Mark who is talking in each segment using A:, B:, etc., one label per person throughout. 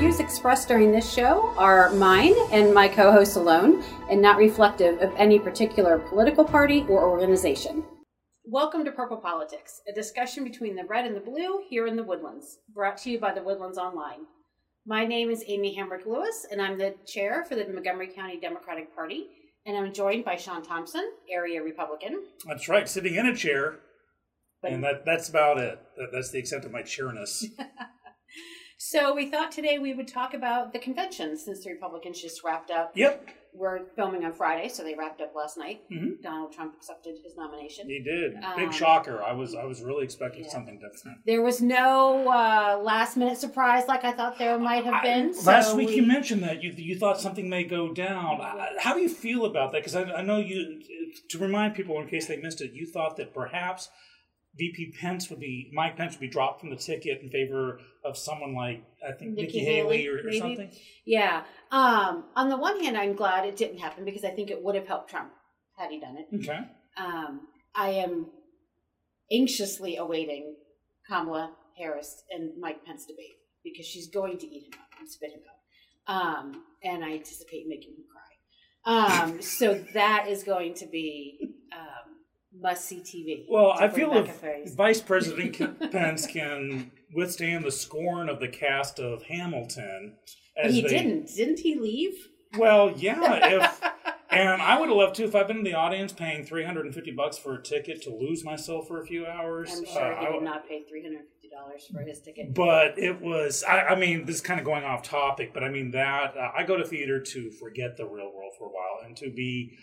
A: views expressed during this show are mine and my co host alone, and not reflective of any particular political party or organization. Welcome to Purple Politics, a discussion between the red and the blue here in the Woodlands, brought to you by the Woodlands Online. My name is Amy Hamrick Lewis, and I'm the chair for the Montgomery County Democratic Party, and I'm joined by Sean Thompson, area Republican.
B: That's right, sitting in a chair,
A: But-
B: and that, that's about it. That, that's the extent of my chairness.
A: So we thought today we would talk about the convention since the Republicans just wrapped up.
B: yep,
A: We're filming on Friday, so they wrapped up last night.
B: Mhm.
A: Donald Trump accepted his nomination.
B: he did.
A: Um,
B: Big shocker. I was I was really expecting
A: yeah.
B: something different.
A: There was no uh, last minute surprise like I thought there might have been.
B: I- last week
A: we-
B: you mentioned that you you thought something may go down. I- How do you feel about that? Because I, I know you. To remind people, in case they missed it, you thought that perhaps VP Pence would be Mike Pence would be dropped from the ticket in favor of someone like I think
A: Nikki
B: Nikki,
A: Haley,
B: Haley, or, or something.
A: Yeah. Um, on the one hand, I'm glad it didn't happen because I think it would have helped Trump had he done it.
B: Okay.
A: Um, I am anxiously awaiting Kamala Harris and Mike Pence debate because she's going to eat him up and spit him out. Um, and I anticipate making him cry. Um, so that is going to be um, must see TV.
B: Well, I feel if. Vice President Pence can withstand the scorn of the cast of Hamilton, as
A: he
B: they,
A: didn't. Didn't he leave?
B: Well, yeah. If and I would have loved to if I've been in the audience paying three hundred and fifty bucks for a ticket to lose myself for a few hours.
A: I'm sure
B: uh,
A: he
B: I-
A: did not pay three hundred fifty dollars for his ticket.
B: But it was. I, I mean, this is kind of going off topic, but I mean that uh, I go to theater to forget the real world for a while and to be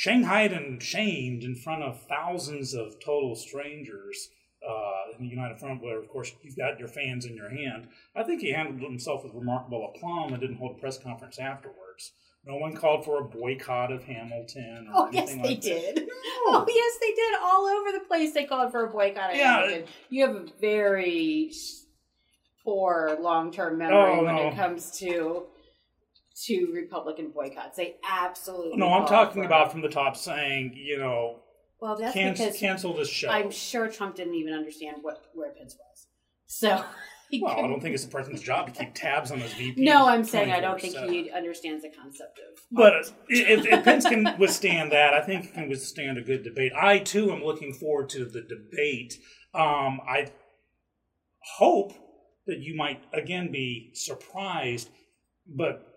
B: shanghaied and shamed in front of thousands of total strangers uh, in the United Front, where of course you've got your fans in your hand. I think he handled himself with remarkable aplomb and didn't hold a press conference afterwards. No one called for a boycott of Hamilton. Or
A: Oh yes,
B: anything
A: they
B: like that.
A: did. Oh yes, they did. All over the place, they called for a boycott. of
B: Yeah.
A: Hamilton. you have a very poor long-term memory
B: Oh,
A: when
B: no.
A: it comes to to Republican boycotts. They absolutely.
B: No, I'm talking about from the top, saying you know
A: Well, that's
B: Can-
A: because
B: cancel this show.
A: I'm sure Trump didn't even understand what where Pence was. So he
B: well, I
A: couldn't-
B: don't think it's the president's job to keep tabs on his VP.
A: No, I'm saying I don't think
B: 24/7.
A: he understands the concept of.
B: But if, if Pence can withstand that, I think he can withstand a good debate. I too am looking forward to the debate. Um, I hope that you might again be surprised, but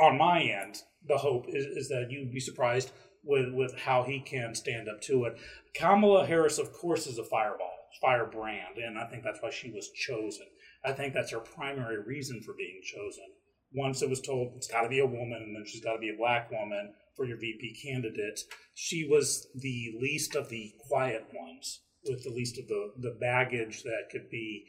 B: on my end, the hope is, is that you'd be surprised with, with how he can stand up to it. Kamala Harris, of course, is a fireball, firebrand, and I think that's why she was chosen. I think that's her primary reason for being chosen. Once it was told it's got to be a woman, and then she's got to be a black woman for your VP candidate, she was the least of the quiet ones, with the least of the, the baggage that could be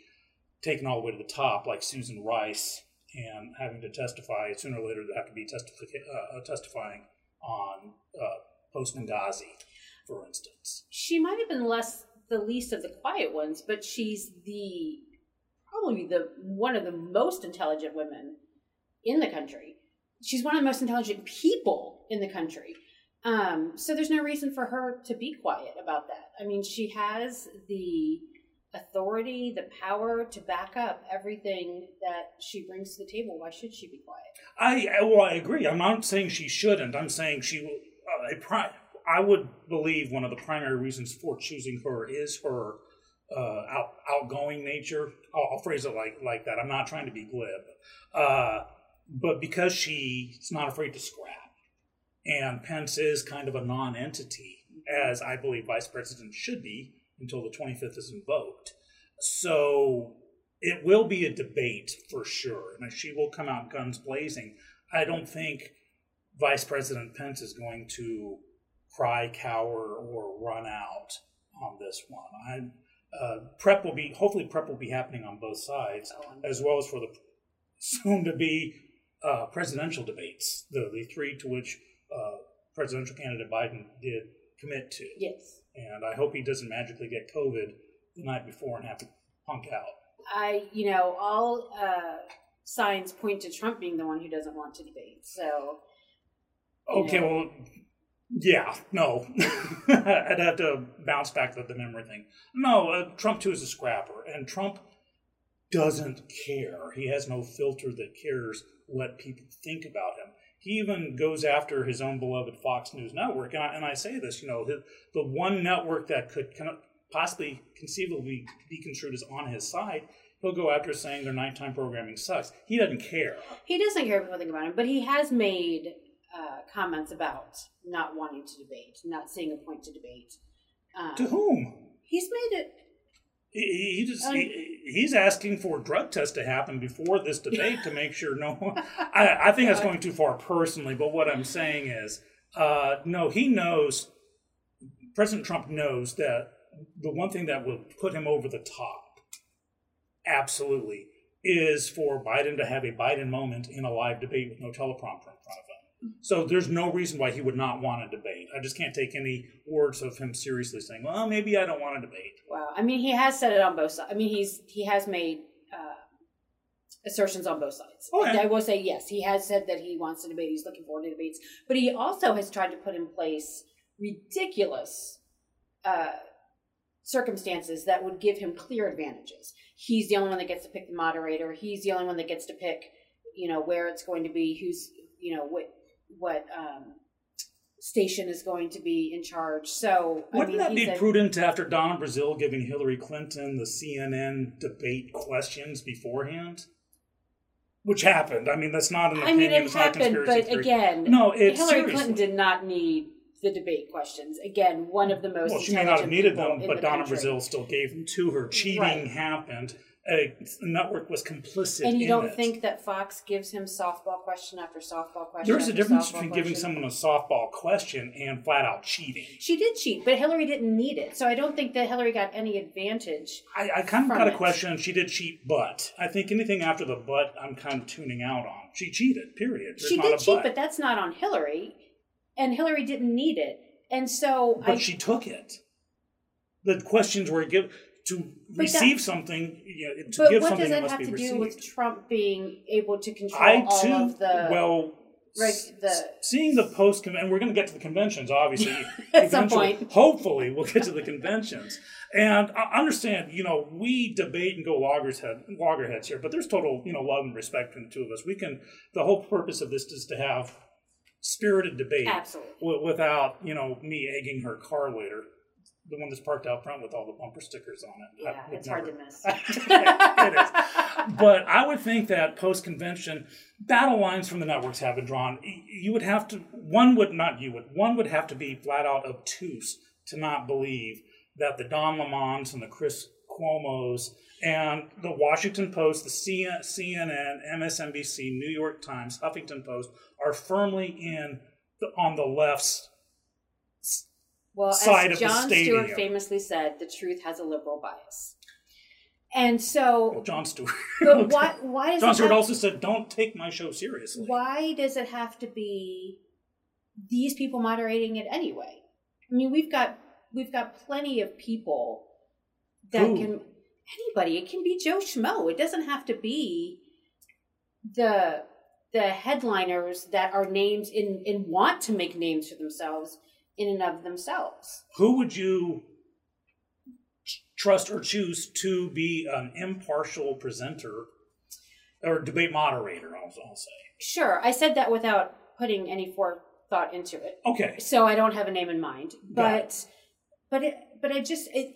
B: taken all the way to the top, like Susan Rice, and having to testify sooner or later, they have to be testifi- uh, testifying on uh, post Benghazi, for instance.
A: she might have been less the least of the quiet ones, but she's the probably the one of the most intelligent women in the country. She's one of the most intelligent people in the country. Um, so there's no reason for her to be quiet about that. I mean, she has the authority, the power to back up everything that she brings to the table. Why should she be quiet?
B: I well, I agree. I'm not saying she shouldn't. I'm saying she. Uh, pri- I would believe one of the primary reasons for choosing her is her uh, out, outgoing nature. I'll, I'll phrase it like like that. I'm not trying to be glib, uh, but because she's not afraid to scrap, and Pence is kind of a non-entity, as I believe Vice President should be until the 25th is invoked. So it will be a debate for sure, and she will come out guns blazing. I don't think Vice President Pence is going to cry, cower, or run out on this one. I, uh, prep will be hopefully prep will be happening on both sides, as well as for the soon to be uh, presidential debates, the the three to which uh, presidential candidate Biden did commit to.
A: Yes.
B: And I hope he doesn't magically get COVID the night before and have to punk out.
A: I, you know, all uh, signs point to Trump being the one who doesn't want to debate. So,
B: Okay,
A: know.
B: well, yeah, no. I'd have to bounce back to the memory thing. No, uh, Trump too is a scrapper, and Trump doesn't care. He has no filter that cares what people think about him. He even goes after his own beloved Fox News network. And I, and I say this, you know, the, the one network that could kind of possibly conceivably be construed as on his side, he'll go after saying their nighttime programming sucks. He doesn't care.
A: He doesn't care think about him, but he has made uh, comments about not wanting to debate, not seeing a point to debate. Um,
B: To whom?
A: He's made it.
B: He, he just
A: Um,
B: he, he's asking for a drug test to happen before this debate to make sure no. I, I think that's going too far personally, but what I'm saying is, uh, no, he knows. President Trump knows that the one thing that will put him over the top, absolutely, is for Biden to have a Biden moment in a live debate with no teleprompter So there's no reason why he would not want to debate. I just can't take any words of him seriously saying, "Well, maybe I don't want to debate."
A: Well, I mean, he has said it on both sides. I mean, he's he has made uh, assertions on both sides.
B: Okay.
A: I will say yes, he has said that he wants to debate. He's looking forward to debates, but he also has tried to put in place ridiculous uh, circumstances that would give him clear advantages. He's the only one that gets to pick the moderator. He's the only one that gets to pick, you know, where it's going to be, who's, you know, what what um, station is going to be in charge. So
B: Wouldn't
A: mean,
B: that be
A: said-
B: prudent after Donna Brazile giving Hillary Clinton the CNN debate questions beforehand? Which happened. I mean, that's not an
A: I
B: opinion.
A: mean, it
B: it's
A: happened, but
B: theory.
A: again,
B: no, it's
A: Hillary
B: seriously.
A: Clinton did not need the debate questions. Again, one of the most
B: Well, she may not have needed them, but Donna
A: country.
B: Brazile still gave them to her. Cheating
A: Right.
B: happened. A network was complicit.
A: And you don't
B: it.
A: think that Fox gives him softball question after softball question?
B: there's a difference between giving someone a softball question and flat out cheating.
A: She did cheat, but Hillary didn't need it. So I don't think that Hillary got any advantage.
B: I, I kind of got a question. She did cheat, but I think anything after the but, I'm kind of tuning out on. She cheated. Period. There's
A: she did cheat,
B: but.
A: but that's not on Hillary. And Hillary didn't need it. And so
B: but
A: I
B: she took it. The questions were given to
A: that-
B: receive something. You know, to
A: but what does
B: that
A: that have
B: be
A: to
B: received.
A: do with Trump being able to control
B: I
A: all
B: too.
A: of the
B: well, s-
A: the
B: seeing the post and we're going to get to the conventions, obviously.
A: At some point.
B: Hopefully, we'll get to the conventions. And I understand, you know, we debate and go loggerhead, loggerheads here, but there's total, you know, love and respect between the two of us. We can. The whole purpose of this is to have spirited debate
A: Absolutely.
B: wi- without, you know, me egging her car later. The one that's parked out front with all the bumper stickers on it.
A: Yeah, it's hard to miss.
B: it is. But I would think that post convention battle lines from the networks have been drawn. You would have to one would not you would one would have to be flat out obtuse to not believe that the Don Lemons and the Chris Cuomo's and the Washington Post, the CNN, MSNBC, New York Times, Huffington Post are firmly in the, on the left's
A: Well,
B: side
A: as
B: of the
A: John
B: stadium.
A: Stewart famously said, the truth has a liberal bias. And so,
B: well, Jon Stewart.
A: but why? Why does Jon
B: Stewart
A: have,
B: also said, "Don't take my show seriously."
A: Why does it have to be these people moderating it anyway? I mean, we've got we've got plenty of people that
B: Who?
A: can anybody. It can be Joe Schmo. It doesn't have to be the the headliners that are named in and want to make names for themselves in and of themselves.
B: Who would you trust or choose to be an impartial presenter or debate moderator? I'll, I'll say.
A: Sure, I said that without putting any forethought into it.
B: Okay.
A: so I don't have a name in mind. But but it, but I just it,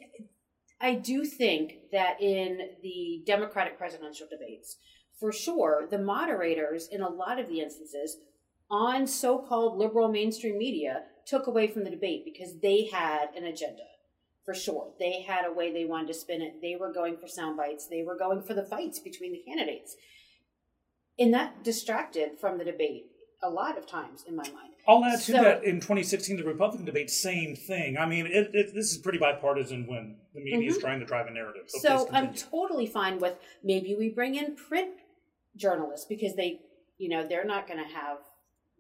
A: I do think that in the Democratic presidential debates, for sure, the moderators in a lot of the instances on so-called liberal mainstream media took away from the debate because they had an agenda. For sure, they had a way they wanted to spin it. They were going for sound bites. They were going for the fights between the candidates, and that distracted from the debate a lot of times in my mind.
B: I'll add to that in 2016, the Republican debate, same thing. I mean, it, it, this is pretty bipartisan when the media is
A: Mhm.
B: trying to drive a narrative. So,
A: So I'm totally fine with maybe we bring in print journalists because they, you know, they're not going to have,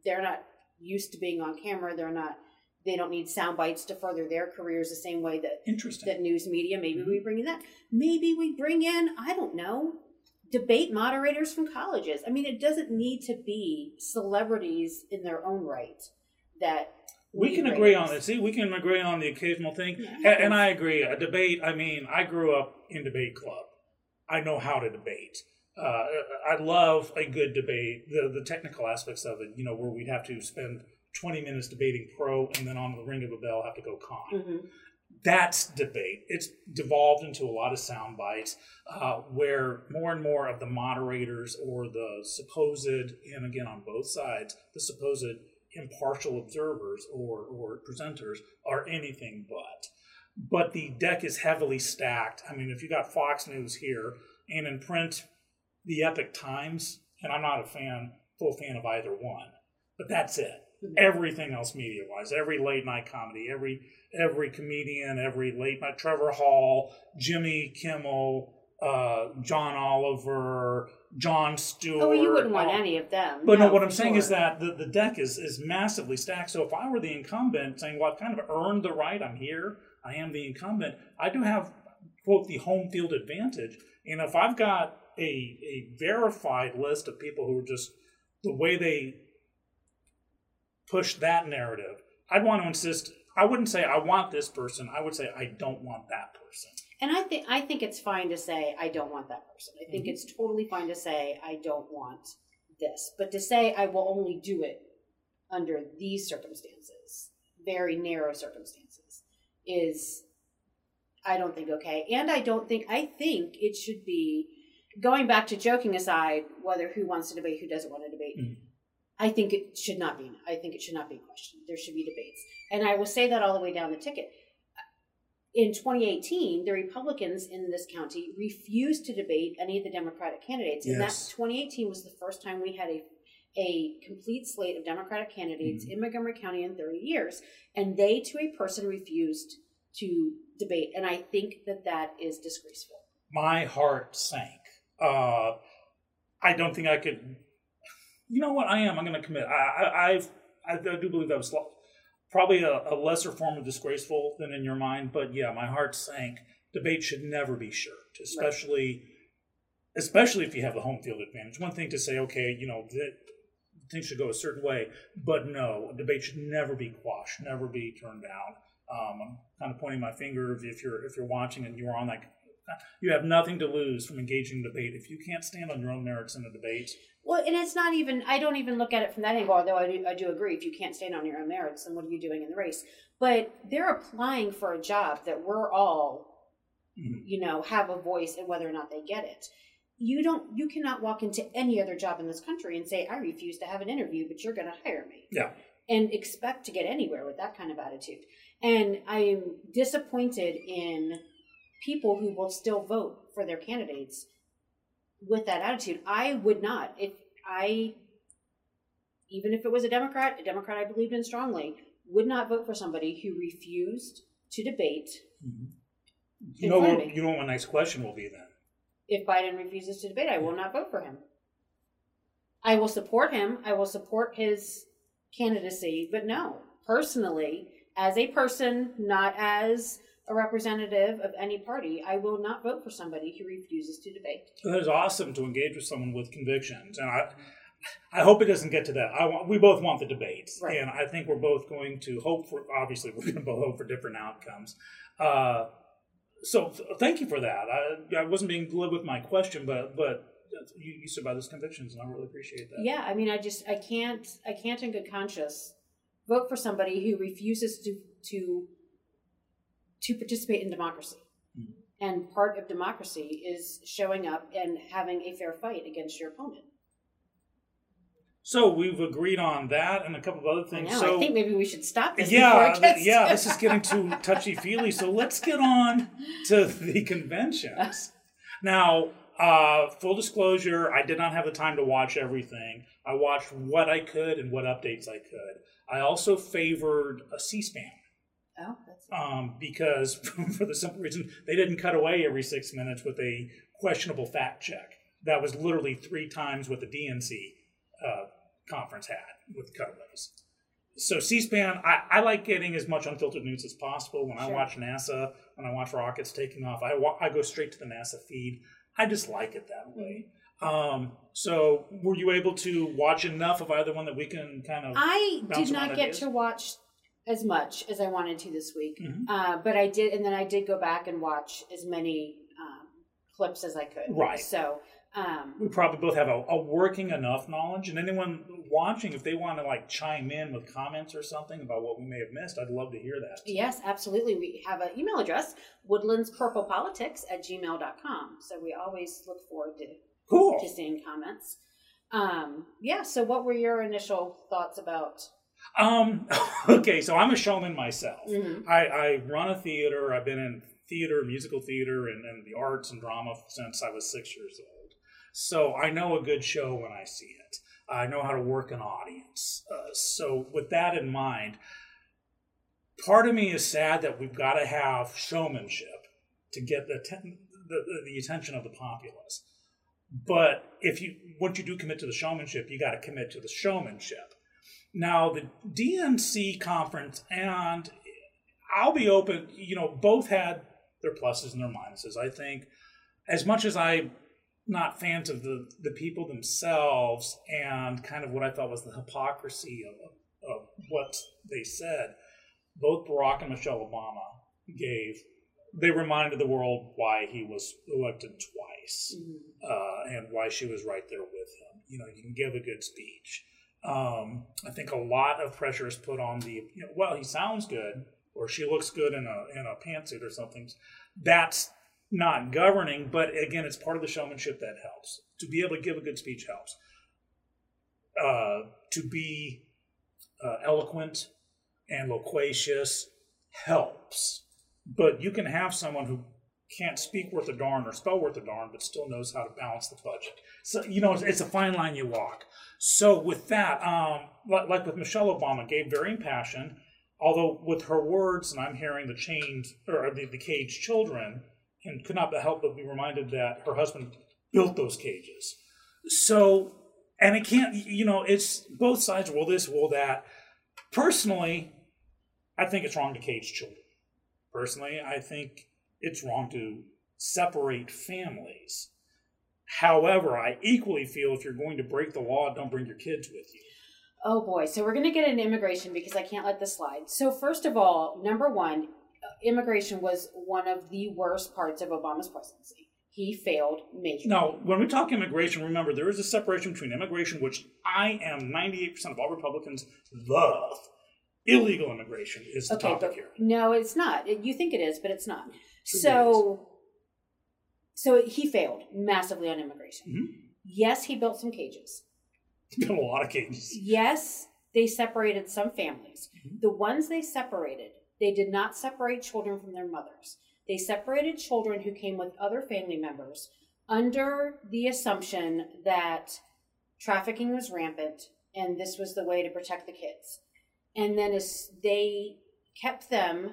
A: they're not used to being on camera. They're not, they don't need sound bites to further their careers the same way that
B: Interesting.
A: that news media. Maybe
B: Mm-hmm.
A: we bring in that. Maybe we bring in, I don't know, debate moderators from colleges. I mean, it doesn't need to be celebrities in their own right that
B: we
A: need
B: can agree on it. See, we can agree on the occasional thing.
A: Yeah.
B: And, I agree. A debate, I mean, I grew up in debate club. I know how to debate. Uh, I love a good debate, the the technical aspects of it. You know, where we'd have to spend 20 minutes debating pro, and then on the ring of a bell have to go con.
A: hmm
B: That's debate. It's devolved into a lot of sound bites uh, where more and more of the moderators or the supposed, and again on both sides, the supposed impartial observers or, or presenters are anything but. But the deck is heavily stacked. I mean, if you got Fox News here and in print, the Epoch Times, and I'm not a fan, full fan of either one, but that's it. Everything else media wise, every late night comedy, every every comedian, every late night Trevor Hall, Jimmy Kimmel, uh, John Oliver, Jon Stewart.
A: Oh, well, you wouldn't want
B: uh,
A: any of them.
B: but no, what I'm saying is that the, the deck is, is massively stacked. So if I were the incumbent saying, well, I've kind of earned the right, I'm here, I am the incumbent, I do have, quote, the home field advantage. And if I've got a, a verified list of people who are just the way they push that narrative, I'd want to insist, I wouldn't say I want this person, I would say I don't want that person.
A: And I think I think it's fine to say I don't want that person. I think
B: Mhm.
A: it's totally fine to say I don't want this. But to say I will only do it under these circumstances, very narrow circumstances, is I don't think okay. And I don't think I think it should be going back to joking aside, whether who wants to debate, who doesn't want to debate.
B: Mhm.
A: I think it should not be. I think it should not be questioned. There should be debates, and I will say that all the way down the ticket in 2018, the Republicans in this county refused to debate any of the Democratic candidates, and that 2018 was the first time we had a a complete slate of Democratic candidates
B: Mhm.
A: in Montgomery County in 30 years, and they, to a person, refused to debate, and I think that that is disgraceful.
B: my heart sank. Uh, I don't think I could. You know what? I am. I'm going to commit. I, I, I've, I, I do believe that was probably a, a lesser form of disgraceful than in your mind. But yeah, my heart sank. Debate should never be shirked, especially, especially if you have the home field advantage. One thing to say, okay, you know, that things should go a certain way, but no, debate should never be quashed, never be turned down. Um, I'm kind of pointing my finger if- you're if you're watching and you're on that you have nothing to lose from engaging in debate. If you can't stand on your own merits in a debate,
A: Well, and it's not even, I don't even look at it from that angle, although I do, I do agree. If you can't stand on your own merits, then what are you doing in the race? But they're applying for a job that we're all,
B: Mhm.
A: you know, have a voice in whether or not they get it. You don't, you cannot walk into any other job in this country and say, I refuse to have an interview, but you're going to hire me.
B: yeah,
A: and expect to get anywhere with that kind of attitude. And I am disappointed in people who will still vote for their candidates with that attitude. I would not. If I, even if it was a Democrat, a Democrat I believed in strongly, would not vote for somebody who refused to debate
B: mm-hmm.
A: you
B: know, what, you know what my next question will be then.
A: if Biden refuses to debate, I will not vote for him. I will support him. I will support his candidacy, but no, personally, as a person, not as a representative of any party, I will not vote for somebody who refuses to debate.
B: That is awesome to engage with someone with convictions, and I, I hope it doesn't get to that. I want, we both want the debates,
A: Right.
B: and I think we're both going to hope for. Obviously, we're going to both hope for different outcomes. Uh, so, thank you for that. I, I wasn't being glib with my question, but but you, you stood by those convictions, and I really appreciate that.
A: Yeah, I mean, I just I can't I can't in good conscience vote for somebody who refuses to to to participate in democracy.
B: Mhm.
A: And part of democracy is showing up and having a fair fight against your opponent.
B: So we've agreed on that and a couple of other
A: I
B: things.
A: know.
B: so
A: I think maybe we should stop this.
B: yeah,
A: gets
B: yeah, this is getting too touchy feely. So let's get on to the conventions. Now, uh, full disclosure, I did not have the time to watch everything. I watched what I could and what updates I could. I also favored a C-SPAN
A: Oh, that's
B: um, because, for the simple reason, they didn't cut away every six minutes with a questionable fact check. That was literally three times what the DNC uh, conference had with cutaways. So C-SPAN, I, I like getting as much unfiltered news as possible. When I watch NASA, when I watch rockets taking off, I, wa- I go straight to the NASA feed. I just like it that way. Um, so, were you able to watch enough of either one that we can kind of?
A: I did not get
B: ideas?
A: to watch as much as I wanted to this week,
B: Mhm.
A: uh, but I did, and then I did go back and watch as many um, clips as I could.
B: Right.
A: So um,
B: we probably both have a, a, working enough knowledge and anyone watching if they want to like chime in with comments or something about what we may have missed i'd love to hear that
A: yes absolutely we have an email address woodlandspurplepolitics at gmail.com so we always look forward to,
B: cool.
A: to seeing comments um, yeah so what were your initial thoughts about
B: um okay so i'm a showman myself
A: mm-hmm.
B: I, I run a theater i've been in theater musical theater and, and the arts and drama since i was six years old so I know a good show when I see it. I know how to work an audience. Uh, so with that in mind, part of me is sad that we've got to have showmanship to get the, the, the attention of the populace. But if you once you do commit to the showmanship, you got to commit to the showmanship. Now the DNC conference and I'll be open. You know, both had their pluses and their minuses. I think as much as I'm not fans of the, the people themselves and kind of what I thought was the hypocrisy of, of what they said. Both Barack and Michelle Obama gave, they reminded the world why he was elected twice mm-hmm. uh, and why she was right there with him. You know, you can give a good speech. Um, I think a lot of pressure is put on the, you know, well, he sounds good or she looks good in a, in a pantsuit or something. That's not governing, but again, it's part of the showmanship that helps. To be able to give a good speech helps. Uh, to be uh, eloquent and loquacious helps. But you can have someone who can't speak worth a darn or spell worth a darn, but still knows how to balance the budget. So, you know, it's, it's a fine line you walk. So, with that, um, like, like with Michelle Obama, gave very impassioned, although with her words, and I'm hearing the chained, or the, the caged children, and could not help but be reminded that her husband built those cages. So, and it can't, you know, it's both sides, will this, will that. Personally, I think it's wrong to cage children. Personally, I think it's wrong to separate families. However, I equally feel if you're going to break the law, don't bring your kids with you.
A: Oh boy. So we're going to get into immigration because I can't let this slide. So, first of all, number one, uh, immigration was one of the worst parts of Obama's presidency. He failed majorly.
B: Now, when we talk immigration, remember there is a separation between immigration, which I am 98% of all Republicans love. Illegal immigration is the okay, topic here.
A: No, it's not. You think it is, but it's not. So, so he failed massively on immigration. Mm-hmm. Yes, he built some cages.
B: He built a lot of cages.
A: Yes, they separated some families. Mm-hmm. The ones they separated they did not separate children from their mothers. They separated children who came with other family members under the assumption that trafficking was rampant and this was the way to protect the kids. And then as they kept them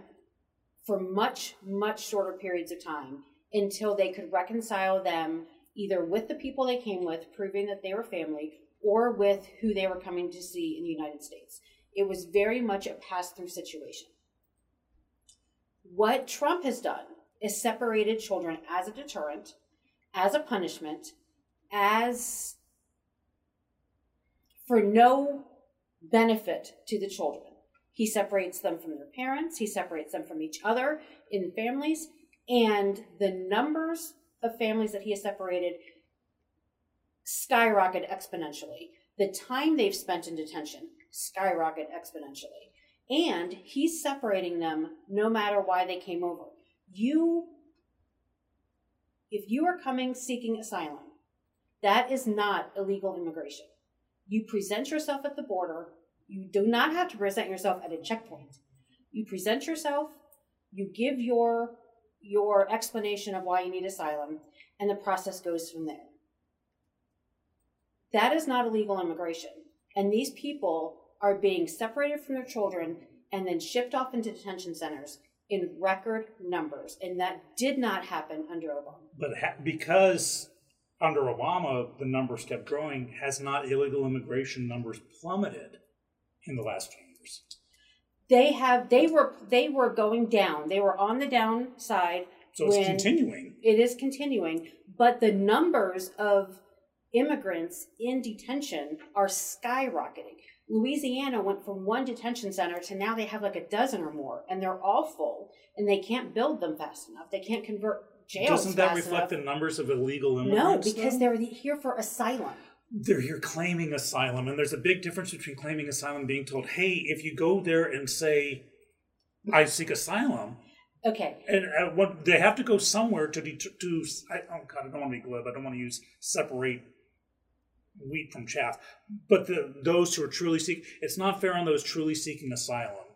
A: for much, much shorter periods of time until they could reconcile them either with the people they came with, proving that they were family, or with who they were coming to see in the United States. It was very much a pass through situation. What Trump has done is separated children as a deterrent, as a punishment, as for no benefit to the children. He separates them from their parents, he separates them from each other in families, and the numbers of families that he has separated skyrocket exponentially. The time they've spent in detention skyrocket exponentially and he's separating them no matter why they came over. You, if you are coming seeking asylum, that is not illegal immigration. You present yourself at the border. You do not have to present yourself at a checkpoint. You present yourself, you give your your explanation of why you need asylum, and the process goes from there. That is not illegal immigration. And these people are being separated from their children and then shipped off into detention centers in record numbers. And that did not happen under Obama.
B: But ha- because under Obama the numbers kept growing, has not illegal immigration numbers plummeted in the last few years?
A: They have. They were. They were going down. They were on the downside.
B: So it's continuing.
A: It is continuing, but the numbers of immigrants in detention are skyrocketing. Louisiana went from one detention center to now they have like a dozen or more, and they're all full, and they can't build them fast enough. They can't convert jails.
B: Doesn't that reflect
A: enough.
B: the numbers of illegal immigrants?
A: No, because
B: though?
A: they're here for asylum.
B: They're here claiming asylum, and there's a big difference between claiming asylum and being told, "Hey, if you go there and say, I seek asylum,"
A: Okay,
B: and uh, what they have to go somewhere to det- to. I, oh God, I don't want to be glib. I don't want to use separate wheat from chaff. But the those who are truly seeking it's not fair on those truly seeking asylum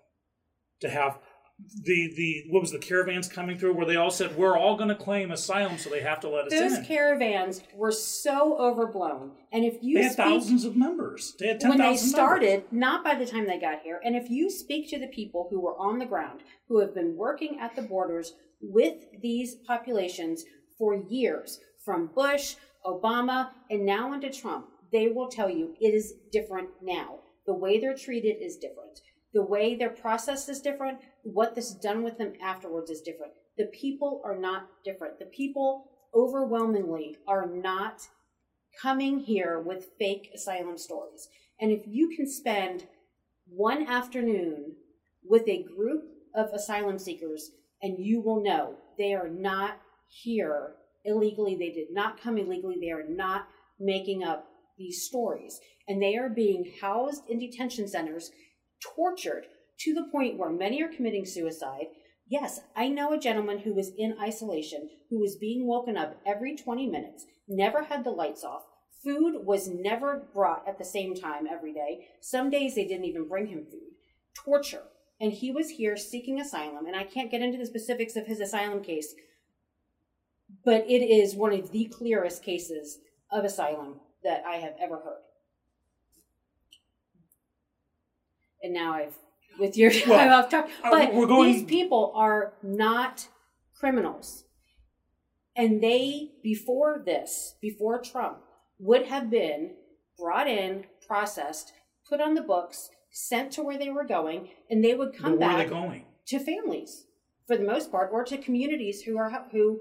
B: to have. The, the what was the caravans coming through where they all said we're all going to claim asylum so they have to let us
A: those
B: in.
A: Those caravans were so overblown, and if you
B: they had
A: speak
B: thousands of members. They had ten
A: when they started, not by the time they got here. And if you speak to the people who were on the ground, who have been working at the borders with these populations for years, from Bush, Obama, and now into Trump, they will tell you it is different now. The way they're treated is different. The way their process is different. What is done with them afterwards is different. The people are not different. The people overwhelmingly are not coming here with fake asylum stories. And if you can spend one afternoon with a group of asylum seekers, and you will know they are not here illegally, they did not come illegally, they are not making up these stories. And they are being housed in detention centers, tortured to the point where many are committing suicide. Yes, I know a gentleman who was in isolation, who was being woken up every 20 minutes, never had the lights off. Food was never brought at the same time every day. Some days they didn't even bring him food. Torture. And he was here seeking asylum. And I can't get into the specifics of his asylum case, but it is one of the clearest cases of asylum that I have ever heard. And now I've, with your
B: Well,
A: I'm off track.
B: uh,
A: But
B: we're going-
A: these people are not criminals. And they, before this, before Trump, would have been brought in, processed, put on the books, sent to where they were going, and they would come
B: But where are
A: back
B: they going?
A: to families for the most part or to communities who are who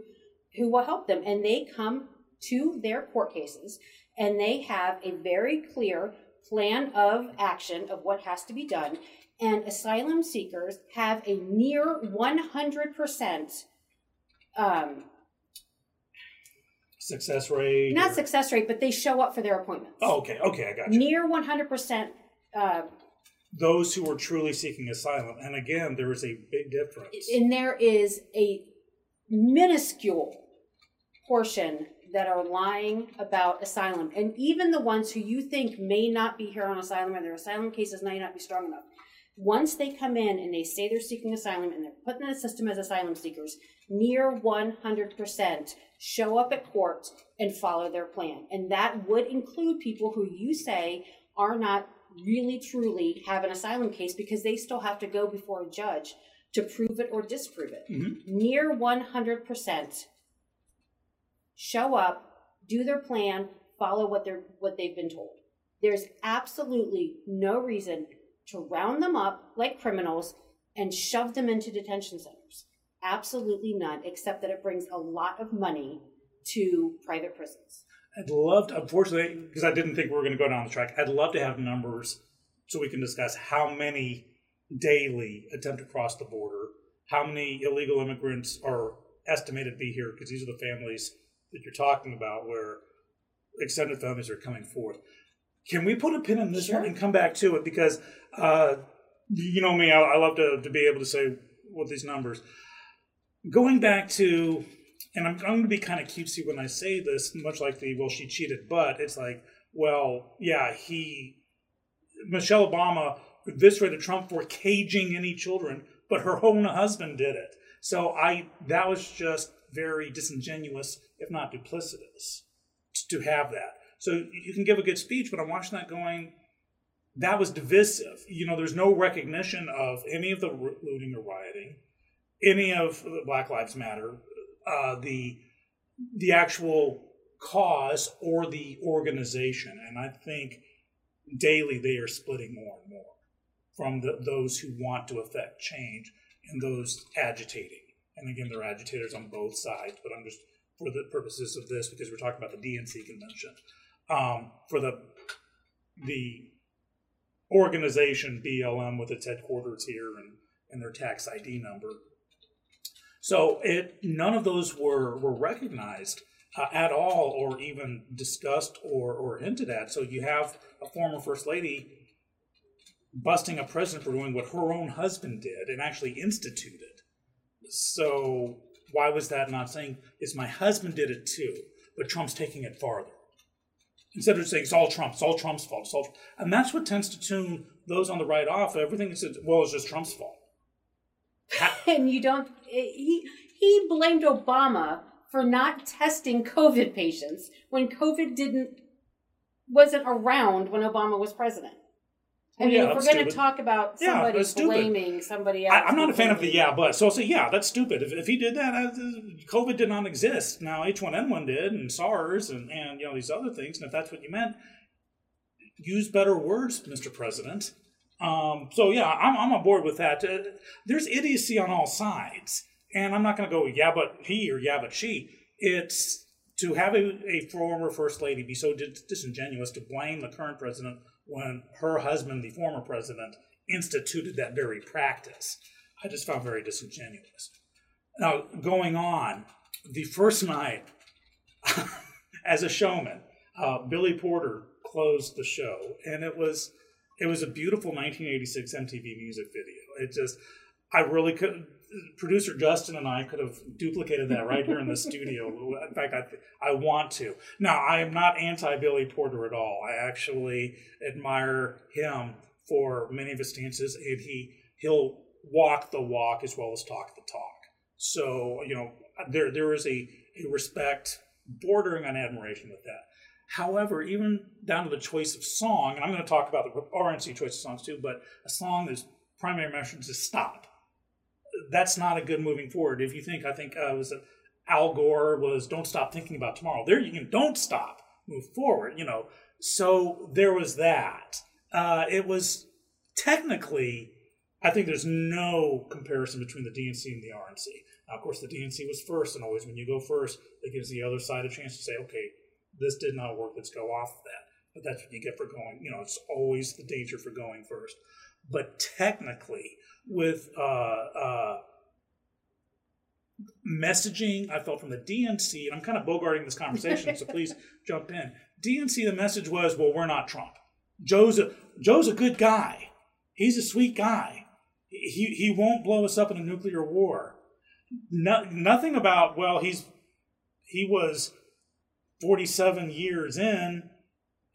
A: who will help them and they come to their court cases and they have a very clear plan of action of what has to be done and asylum seekers have a near 100% um,
B: Success rate?
A: not
B: or-
A: success rate but they show up for their appointments
B: Oh, okay, okay, I got you.
A: near 100% uh,
B: Those who are truly seeking asylum, and again, there is a big difference.
A: and there is a minuscule portion that are lying about asylum and even the ones who you think may not be here on asylum or their asylum cases may not be strong enough once they come in and they say they're seeking asylum and they're put in the system as asylum seekers near 100% show up at court and follow their plan and that would include people who you say are not really truly have an asylum case because they still have to go before a judge to prove it or disprove it.
B: Mhm.
A: Near 100% show up, do their plan, follow what they're what they've been told. There's absolutely no reason to round them up like criminals and shove them into detention centers. Absolutely none, except that it brings a lot of money to private prisons.
B: I'd love to, unfortunately, because I didn't think we were going to go down the track, I'd love to have numbers so we can discuss how many daily attempt to cross the border, how many illegal immigrants are estimated to be here, because these are the families that you're talking about where extended families are coming forth. Can we put a pin in this
A: Sure.
B: one and come back to it? Because uh, you know me, I, I love to, to be able to say what these numbers. Going back to and I'm, I'm going to be kind of cutesy when I say this, much like the well, she cheated, but it's like, well, yeah, he, Michelle Obama eviscerated Trump for caging any children, but her own husband did it. So I, that was just very disingenuous, if not duplicitous, to have that. So you can give a good speech, but I'm watching that going, that was divisive. You know, there's no recognition of any of the looting or rioting, any of the Black Lives Matter, uh, the the actual cause or the organization, and I think daily they are splitting more and more from the, those who want to affect change and those agitating. And again, they're agitators on both sides, but I'm just for the purposes of this because we're talking about the DNC convention um, for the the organization BLM with its headquarters here and, and their tax ID number. So it none of those were were recognized uh, at all, or even discussed or or hinted at. So you have a former first lady busting a president for doing what her own husband did and actually instituted. So why was that not saying is my husband did it too, but Trump's taking it farther? Instead of saying it's all Trump, it's all Trump's fault, it's all, and that's what tends to tune those on the right off. Everything is well, it's just Trump's fault.
A: and you don't. Eh, he he blamed Obama for not testing COVID patients when COVID didn't wasn't around when Obama was president. I mean,
B: yeah,
A: if we're going to talk about
B: Yeah,
A: somebody
B: stupid.
A: blaming somebody else,
B: I, I'm not a fan of the yeah, but so I'll say yeah, that's stupid. If, if he did that, uh, COVID did not exist. Now H1N1 did, and SARS, and and you know these other things. And if that's what you meant, use better words, Mr. President. Um, so yeah, I'm I'm on board with that. Uh, there's idiocy on all sides, and I'm not going to go yeah, but he or yeah, but she. It's to have a, a former first lady be so dis- disingenuous to blame the current president when her husband, the former president, instituted that very practice. I just found very disingenuous. Now, going on, the first night as a showman, uh, Billy Porter closed the show, and it was it was a beautiful 1986 MTV music video. It just, I really could. Producer Justin and I could have duplicated that right here in the studio. In fact, I I want to. Now, I am not anti Billy Porter at all. I actually admire him for many of his stances, and he he'll walk the walk as well as talk the talk. So you know, there there is a, a respect bordering on admiration with that. However, even down to the choice of song, and I'm going to talk about the RNC choice of songs too, but a song that's primary message is stop. That's not a good moving forward. If you think, I think uh, was Al Gore was "Don't stop thinking about tomorrow." There, you can don't stop, move forward. You know, so there was that. Uh, it was technically, I think there's no comparison between the DNC and the RNC. Now, of course, the DNC was first, and always when you go first, it gives the other side a chance to say, okay, this did not work, let's go off of that. But that's what you get for going, you know, it's always the danger for going first. But technically, with uh, uh, messaging, I felt from the DNC, and I'm kind of bogarting this conversation, so please jump in. DNC, the message was, well, we're not Trump. Joe's a, Joe's a good guy. He's a sweet guy. He, he won't blow us up in a nuclear war. No, nothing about, well, he's he was 47 years in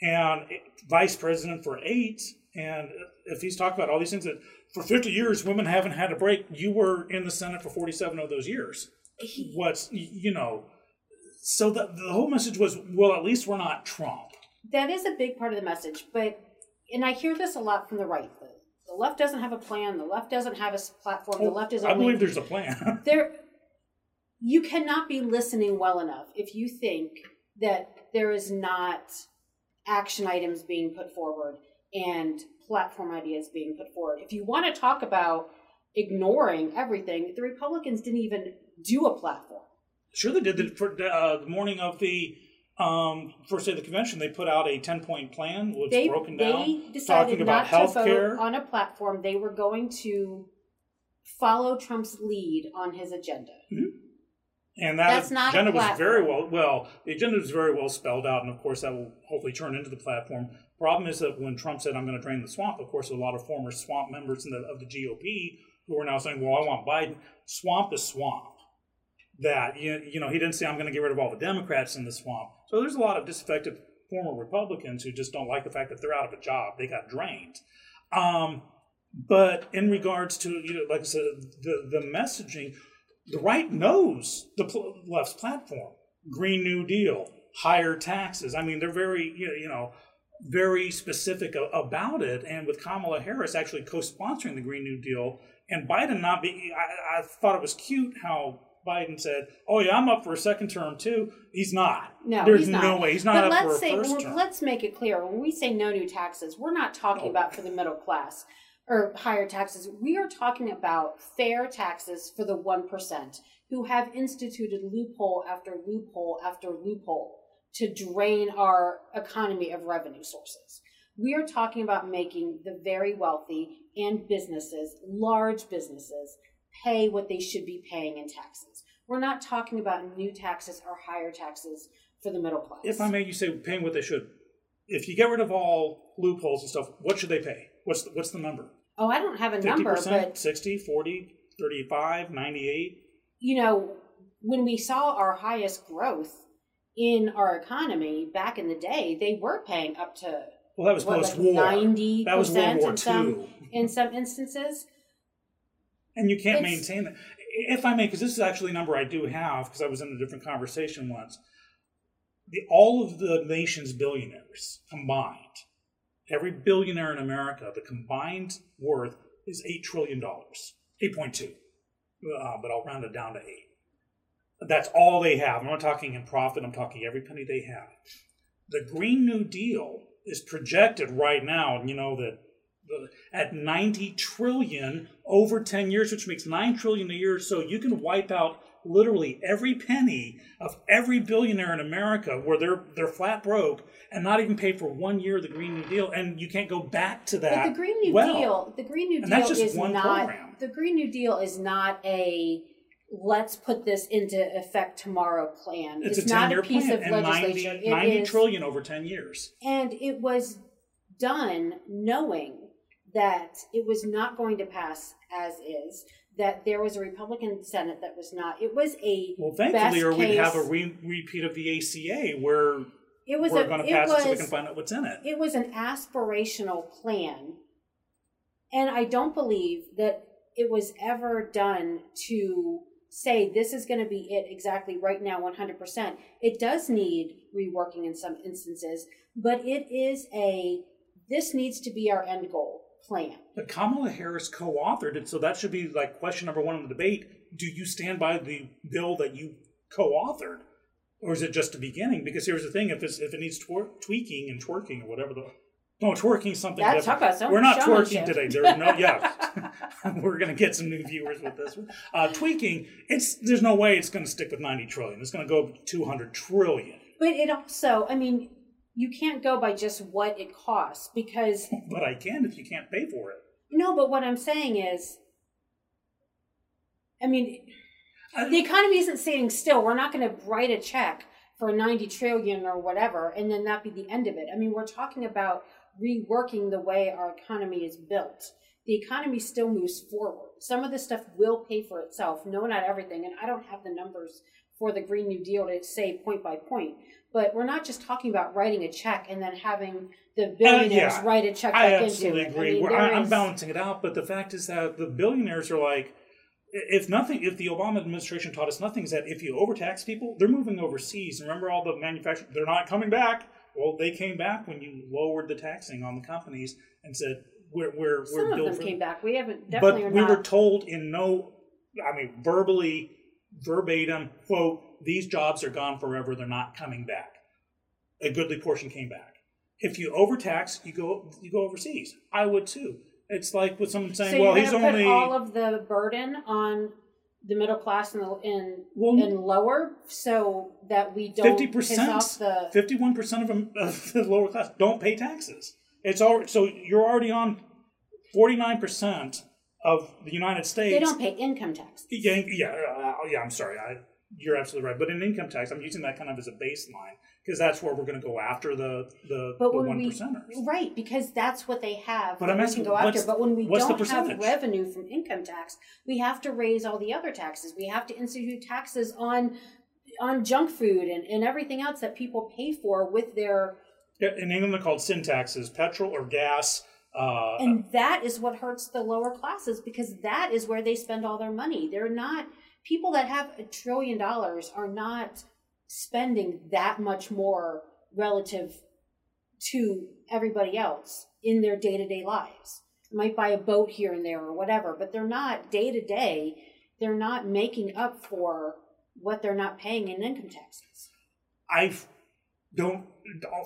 B: and vice president for eight. And if he's talking about all these things that for 50 years women haven't had a break, you were in the Senate for 47 of those years. What's, you know, so the, the whole message was, well, at least we're not Trump.
A: That is a big part of the message, but and I hear this a lot from the right. The, the left doesn't have a plan. The left doesn't have a platform. the oh, left is
B: I believe there's a plan.
A: there. You cannot be listening well enough if you think that there is not action items being put forward and platform ideas being put forward. If you want to talk about ignoring everything, the Republicans didn't even do a platform.
B: Sure, they did. The, for uh, the morning of the um, first day of the convention, they put out a ten point plan, which
A: They,
B: broken
A: they
B: down,
A: decided
B: talking about
A: not to
B: health
A: vote on a platform. They were going to follow Trump's lead on his agenda.
B: And that
A: That's not
B: agenda was very well well. The agenda was very well spelled out, and of course that will hopefully turn into the platform. Problem is that when Trump said, "I'm going to drain the swamp," of course, a lot of former swamp members the, of the GOP who are now saying, "Well, I want Biden." Swamp is swamp. That you, you know, he didn't say, "I'm going to get rid of all the Democrats in the swamp." So there's a lot of disaffected former Republicans who just don't like the fact that they're out of a job. They got drained. Um, but in regards to you know, like I said, the the messaging, the right knows the pl- left's platform: Green New Deal, higher taxes. I mean, they're very you know very specific about it. And with Kamala Harris actually co-sponsoring the Green New Deal, and Biden not being, I, I thought it was cute how Biden said, "Oh yeah, I'm up for a second term too." He's not.
A: No,
B: there's
A: not.
B: no way he's not
A: but
B: up
A: let's
B: for a
A: say,
B: first
A: well,
B: term.
A: let's make it clear when we say no new taxes, we're not talking
B: Oh.
A: about for the middle class or higher taxes. We are talking about fair taxes for the one percent who have instituted loophole after loophole after loophole to drain our economy of revenue sources. We are talking about making the very wealthy and businesses, large businesses, pay what they should be paying in taxes. We're not talking about new taxes or higher taxes for the middle class.
B: If I may, you say paying what they should. If you get rid of all loopholes and stuff, what should they pay? What's the, what's the number?
A: oh, I don't have a number,
B: 50%,
A: but
B: 60, 40, 35, 98?
A: you know, when we saw our highest growth in our economy back in the day, they were paying up to
B: Well, that was
A: what,
B: post war.
A: ninety
B: that was World
A: percent
B: War
A: in some in some instances.
B: And you can't
A: It's-
B: maintain that. If I may, because this is actually a number I do have, because I was in a different conversation once. The, all of the nation's billionaires combined, every billionaire in America, the combined worth is $8 trillion. 8.2. Uh, but I'll round it down to 8. That's all they have. I'm not talking in profit, I'm talking every penny they have. The Green New Deal is projected right now, and you know, that at 90 trillion over 10 years, which makes 9 trillion a year. So you can wipe out literally every penny of every billionaire in America where they're they're flat broke and not even pay for one year of the Green New Deal. And you can't go back to that.
A: But the Green New
B: well.
A: Deal, the Green New
B: And
A: Deal
B: that's just
A: is
B: one
A: not
B: program.
A: the Green New Deal is not a let's put this into effect tomorrow plan.
B: It's,
A: It's,
B: a
A: not a piece
B: plan
A: of
B: and 90,
A: legislature. It
B: 90
A: is-
B: trillion over 10 years.
A: and it was done knowing that it was not going to pass as is. That there was a Republican Senate that was not. It was a
B: Well, thankfully, or we'd have a re- repeat of the ACA where
A: It was
B: we're going to
A: it
B: pass
A: was,
B: it so we can find out what's in it.
A: it was an aspirational plan and i don't believe that it was ever done to say this is going to be it exactly right now 100% it does need reworking in some instances but it is a this needs to be our end goal plan
B: But Kamala Harris co-authored it, so that should be like question number one in the debate. Do you stand by the bill that you co-authored, or is it just a beginning? Because here's the thing: if it's, if it needs twer- tweaking and twerking or whatever the no twerking something different.
A: talk about some
B: We're not twerking today. There's no yeah. We're gonna get some new viewers with this one. Uh, tweaking, it's there's no way it's gonna stick with 90 trillion. It's gonna go 200 trillion.
A: but it also i mean you can't go by just what it costs because
B: But I can if you can't pay for it.
A: No, but what I'm saying is, I mean,
B: I-
A: the economy isn't sitting still. We're not going to write a check for 90 trillion or whatever, and then that be the end of it. I mean, we're talking about reworking the way our economy is built. The economy still moves forward. Some of this stuff will pay for itself. No, not everything. And I don't have the numbers for the Green New Deal to say point by point. But we're not just talking about writing a check and then having the uh, billionaires
B: yeah.
A: write a check
B: I
A: back
B: absolutely
A: into it.
B: agree.
A: I mean,
B: I, I'm
A: is-
B: balancing it out, but the fact is that the billionaires are like, if nothing, if the Obama administration taught us nothing, is that if you overtax people, they're moving overseas. Remember all the manufacturers, they're not coming back. Well, they came back when you lowered the taxing on the companies and said, we're, we're,
A: Some
B: we're
A: of them
B: for
A: came back. We haven't
B: but
A: definitely are
B: we
A: not.
B: were told in no, I mean, verbally, verbatim, quote, these jobs are gone forever. They're not coming back. A goodly portion came back. If you overtax, you go you go overseas. I would too. It's like with someone saying,
A: so
B: "Well, he's only
A: all of the burden on the middle class and and,
B: Well,
A: and lower, so that we don't
B: fifty percent, fifty-one percent of them of the lower class don't pay taxes. It's all so you're already on forty-nine percent of the United States.
A: They don't pay income tax.
B: Yeah, yeah, uh, yeah. I'm sorry. I, you're absolutely right. But in income tax, I'm using that kind of as a baseline because that's where we're going to go after the the,
A: But
B: the one
A: we
B: percenters.
A: right because that's what they have
B: But I'm asking,
A: can go after.
B: what's-
A: But when we don't have revenue from income tax, we have to raise all the other taxes. We have to institute taxes on on junk food and, and everything else that people pay for with their
B: Yeah, in England, they're called sin taxes: petrol or gas. Uh,
A: and that is what hurts the lower classes because that is where they spend all their money they're not people that have a trillion dollars are not spending that much more relative to everybody else in their day-to-day lives might buy a boat here and there or whatever but they're not day to day they're not making up for what they're not paying in income taxes
B: I don't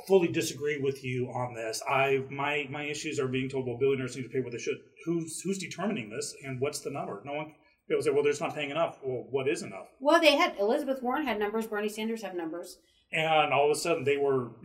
B: fully disagree with you on this. I my my issues are being told well billionaires need to pay what they should. Who's who's determining this and what's the number? No one people say well they're just not paying enough. Well, what is enough?
A: well they had elizabeth warren had numbers bernie sanders have numbers
B: and all of a sudden they were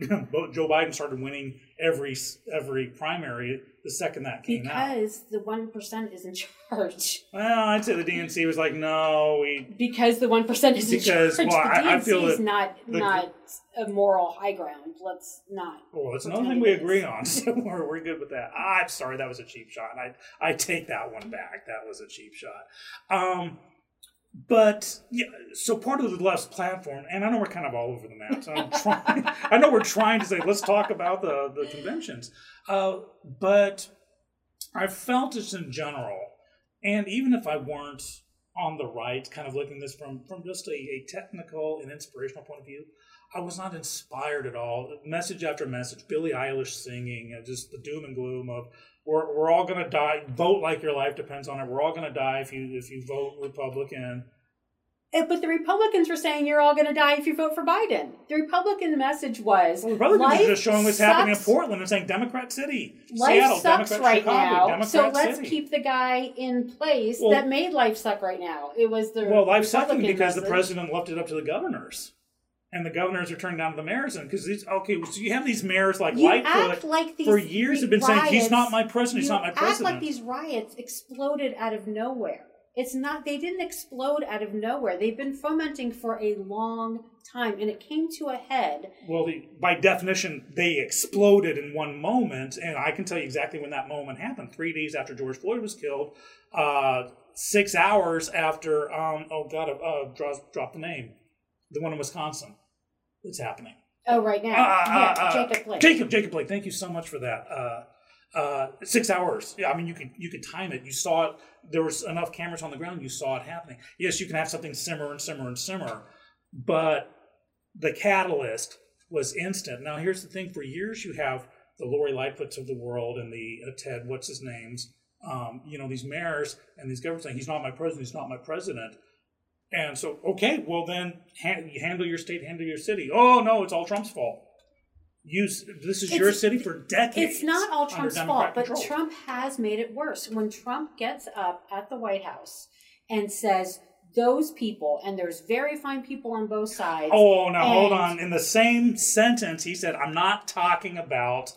B: Joe Biden started winning every every primary the second that came
A: out. Because the one percent is in charge.
B: Well, I'd say the DNC was like, no, we
A: because the one percent is because, in charge. Well, the DNC I, feel is not the, not a moral high ground. Let's not.
B: Well, it's another thing we agree on, so we're, we're good with that. I'm sorry, that was a cheap shot. I I take that one back. That was a cheap shot. Um, but yeah, so part of the left's platform, and I know we're kind of all over the map. So I'm trying. I know we're trying to say let's talk about the the conventions, uh, but I felt just in general, and even if I weren't on the right, kind of looking this from from just a, a technical and inspirational point of view, I was not inspired at all. Message after message, Billie Eilish singing, just the doom and gloom of we're, we're all going to die. Vote like your life depends on it. We're all going to die if you if you vote Republican.
A: Eh, but the Republicans were saying you're all going to die if you vote for Biden. The Republican message was
B: well, Republicans are just showing what's sucks. happening in Portland and saying Democrat City,
A: life
B: Seattle,
A: sucks
B: Democrat
A: right
B: Chicago,
A: now.
B: Democrat
A: so let's
B: City.
A: keep the guy in place well, that made life suck right now. It was the
B: well, life sucking because message. the president left it up to the governors and the governors are turning down to the mayors and because these okay so you have these mayors like
A: you
B: Lightfoot
A: like these,
B: for years have been
A: riots,
B: saying he's not my president he's not my president
A: act like these riots exploded out of nowhere. It's not they didn't explode out of nowhere. They've been fomenting for a long time and it came to a head.
B: Well the, by definition they exploded in one moment and i can tell you exactly when that moment happened. Three days after george floyd was killed uh, six hours after um, oh god uh, drop the name the one in wisconsin that's happening.
A: Oh, right now. Uh, yeah, Jacob Blake.
B: Jacob, Jacob Blake. Thank you so much for that. Uh, uh, six hours. Yeah, I mean, you could you could time it. You saw it. There was enough cameras on the ground. You saw it happening. Yes, you can have something simmer and simmer and simmer, but the catalyst was instant. Now, here's the thing: for years, you have the Lori Lightfoots of the world and the uh, Ted, what's his names, um, you know, these mayors and these governors saying he's not my president, he's not my president. And so, okay, well then, you handle your state, handle your city. Oh no, it's all Trump's fault. Use this is it's, your city for decades.
A: It's not all Trump's fault, but control. Trump has made it worse. When Trump gets up at the White House and says those people, and there's very fine people on both sides.
B: Oh, now hold on. In the same sentence, he said, "I'm not talking about."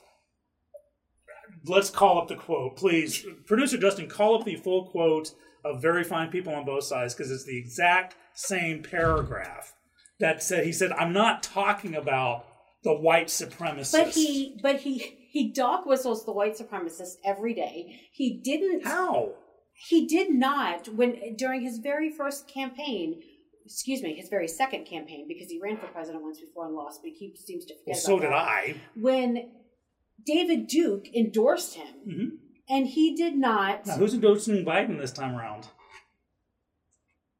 B: Let's call up the quote, please, producer Justin. Call up the full quote of very fine people on both sides because it's the exact same paragraph that said he said I'm not talking about the white supremacists.
A: But he but he he dog whistles the white supremacists every day. He didn't
B: How?
A: He did not when during his very first campaign excuse me, his very second campaign, because he ran for president once before and lost, but he seems to forget.
B: Well, so
A: did
B: that. I.
A: When David Duke endorsed him,
B: mm-hmm
A: and he did not.
B: Now, who's endorsing Biden this time around?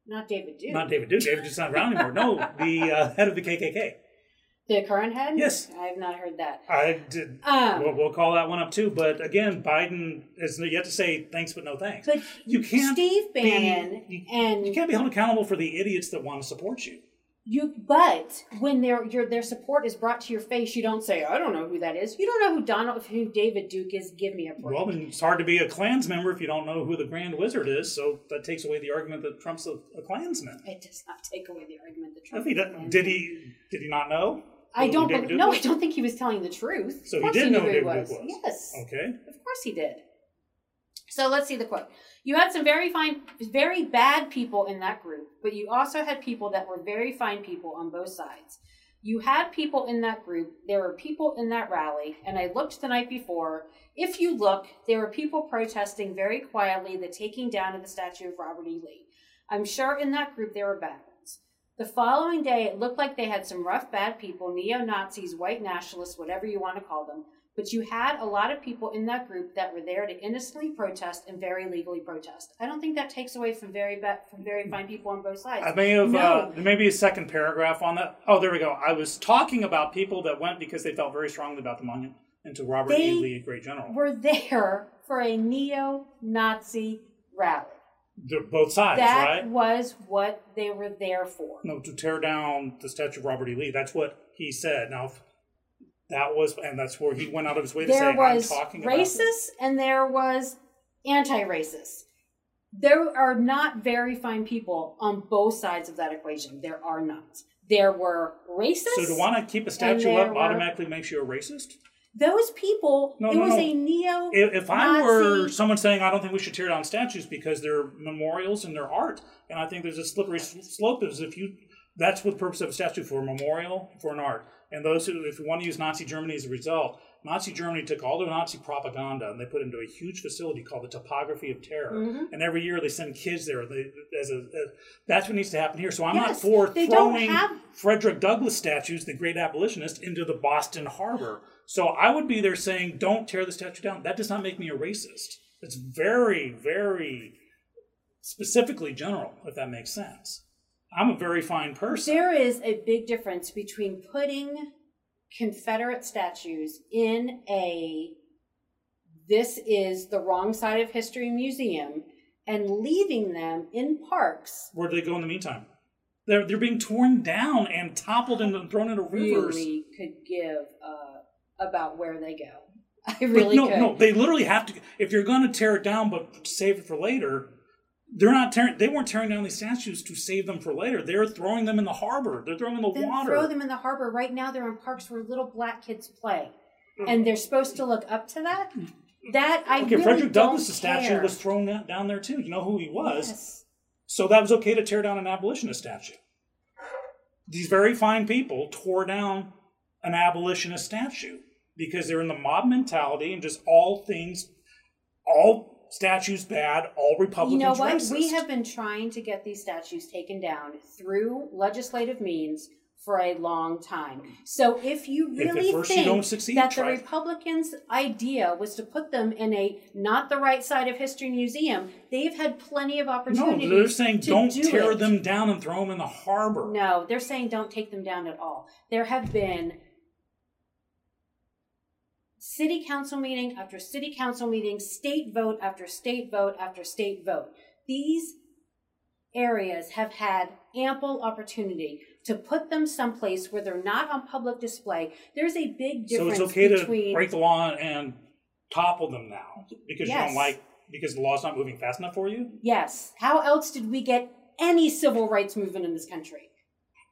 A: Not David Duke.
B: Not David Duke. David Duke's not around anymore. No, the uh, head of the KKK.
A: The current head?
B: Yes.
A: I have not heard that.
B: I did. Um, we'll, we'll, call that one up too. But again, Biden is yet to say thanks, but no thanks.
A: But you can't. Steve Bannon
B: be, you,
A: and
B: you can't be held accountable for the idiots that want to support you.
A: You, but when their your their support is brought to your face, you don't say, "I don't know who that is." You don't know who Donald, who David Duke is. Give me a break.
B: Well, then it's hard to be a Klans member if you don't know who the Grand Wizard is. So that takes away the argument that Trump's a, a Klansman.
A: It does not take away the argument that Trump.
B: He did, did he did he not know?
A: I don't. Believe, no, I don't think he was telling the truth.
B: So he did
A: he
B: know who
A: David
B: was. was.
A: Yes.
B: Okay.
A: Of course he did. So let's see the quote. You had some very fine, very bad people in that group, but you also had people that were very fine people on both sides. You had people in that group. There were people in that rally, and I looked the night before. If you look, there were people protesting very quietly the taking down of the statue of Robert E. Lee. I'm sure in that group there were bad ones. The following day, it looked like they had some rough, bad people, neo Nazis, white nationalists, whatever you want to call them, but you had a lot of people in that group that were there to innocently protest and very legally protest. I don't think that takes away from very from very fine people on both sides.
B: I may have no. uh, there may be a second paragraph on that. Oh, there we go. I was talking about people that went because they felt very strongly about the monument and to Robert
A: they
B: E. Lee, a great general.
A: Were there for a neo-Nazi rally.
B: They're both sides,
A: that
B: right?
A: was what they were there for.
B: No, to tear down the statue of Robert E. Lee. That's what he said. Now, that was, and that's where he went out of his way to
A: there
B: say,
A: was
B: "I'm talking about.
A: There was racist and there was anti-racist." There are not very fine people on both sides of that equation. There are not. There were racists.
B: So to want to keep a statue up
A: were-
B: automatically makes you a racist?
A: Those people,
B: No,
A: it
B: no,
A: was
B: no.
A: a neo.
B: If, if I were someone saying I don't think we should tear down statues because they're memorials and they're art, and I think there's a slippery slope is if you that's what the purpose of a statue for a memorial for an art. And those who, if you want to use Nazi Germany as a result, Nazi Germany took all their Nazi propaganda and they put it into a huge facility called the Topography of Terror.
A: Mhm.
B: And every year they send kids there. They, as a, as- that's what needs to happen here. So I'm not for throwing
A: have-
B: Frederick Douglass statues, the great abolitionist, into the Boston Harbor. So I would be there saying, "Don't tear the statue down." That does not make me a racist. It's very, very specifically general, if that makes sense. I'm a very fine person.
A: There is a big difference between putting Confederate statues in a this is the wrong side of history museum and leaving them in parks
B: Where do they go in the meantime? They're they're being torn down and toppled and thrown into rivers.
A: really could give uh, about where they go. I
B: But
A: really
B: no,
A: could.
B: no, they literally have to. If you're going to tear it down, but save it for later, they're not tearing. They weren't tearing down these statues to save them for later. They're throwing them in the harbor. They're throwing them in the
A: then
B: water.
A: throw them in the harbor. Right now, they're in parks where little black kids play,
B: Mm.
A: and they're supposed to look up to that. That I
B: okay,
A: really
B: Frederick
A: don't
B: Douglass' statue was thrown down- down there too. You know who he was.
A: Yes.
B: So that was okay to tear down an abolitionist statue. These very fine people tore down an abolitionist statue because they're in the mob mentality and just all things, all statues bad, all Republicans.
A: You know what?
B: racist.
A: We have been trying to get these statues taken down through legislative means for a long time. So if you really
B: you
A: think
B: don't succeed,
A: that the Republicans' idea was to put them in a not the right side of history museum, they've had plenty of opportunities.
B: no, they're saying don't
A: do
B: tear
A: it.
B: them down and throw them in the harbor.
A: No, they're saying don't take them down at all. There have been city council meeting after city council meeting, state vote after state vote after state vote. These areas have had ample opportunity to put them someplace where they're not on public display. There's a big difference.
B: so it's okay to
A: between
B: break the law and topple them now because you don't like because the law's not moving fast enough for you.
A: Yes. How else did we get any civil rights movement in this country?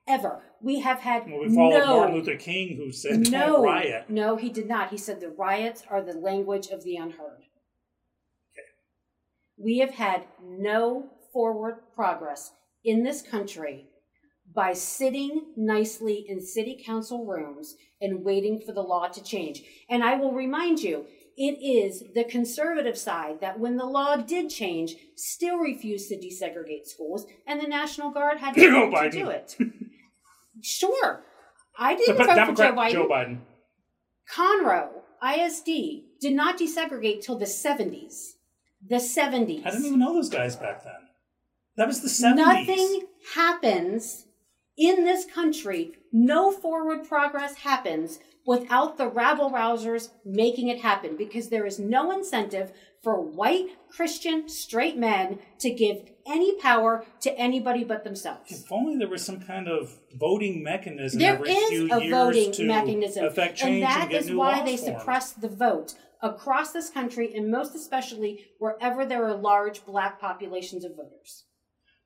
A: Ever. We have had
B: Well, we followed
A: no
B: Martin Luther King, who said,
A: no,
B: riot."
A: No, he did not. He said the riots are the language of the unheard. We have had no forward progress in this country by sitting nicely in city council rooms and waiting for the law to change. And I will remind you, it is the conservative side that when the law did change, still refused to desegregate schools, and the National Guard had to, to do it. sure. I didn't vote
B: Democrat
A: for Joe Biden.
B: Joe Biden.
A: Conroe ISD did not desegregate till the 70s. The 70s.
B: I didn't even know those guys back then. That was the seventies.
A: Nothing happens in this country, no forward progress happens without the rabble rousers making it happen because there is no incentive for white, Christian, straight men to give any power to anybody but themselves.
B: If only there was some kind of voting mechanism
A: There is a voting mechanism, and that
B: get
A: is why they suppress the vote across this country, and most especially wherever there are large black populations of voters.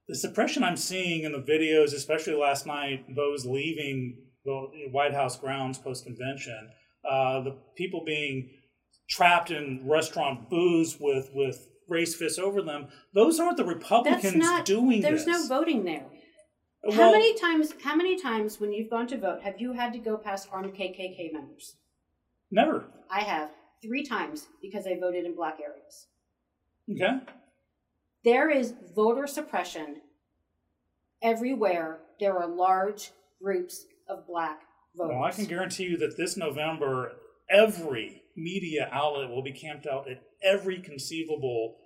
B: The suppression I'm seeing in the videos, especially last night, those leaving the White House grounds post convention, uh, the people being trapped in restaurant booths with with race fists over them. Those aren't the Republicans
A: not
B: doing
A: There's
B: this.
A: no voting there. how
B: Well,
A: many times? How many times when you've gone to vote have you had to go past armed KKK members?
B: Never.
A: I have three times because I voted in black areas.
B: Okay.
A: There is voter suppression everywhere. There are large groups of black voters.
B: Well, I can guarantee you that this November, every media outlet will be camped out at every conceivable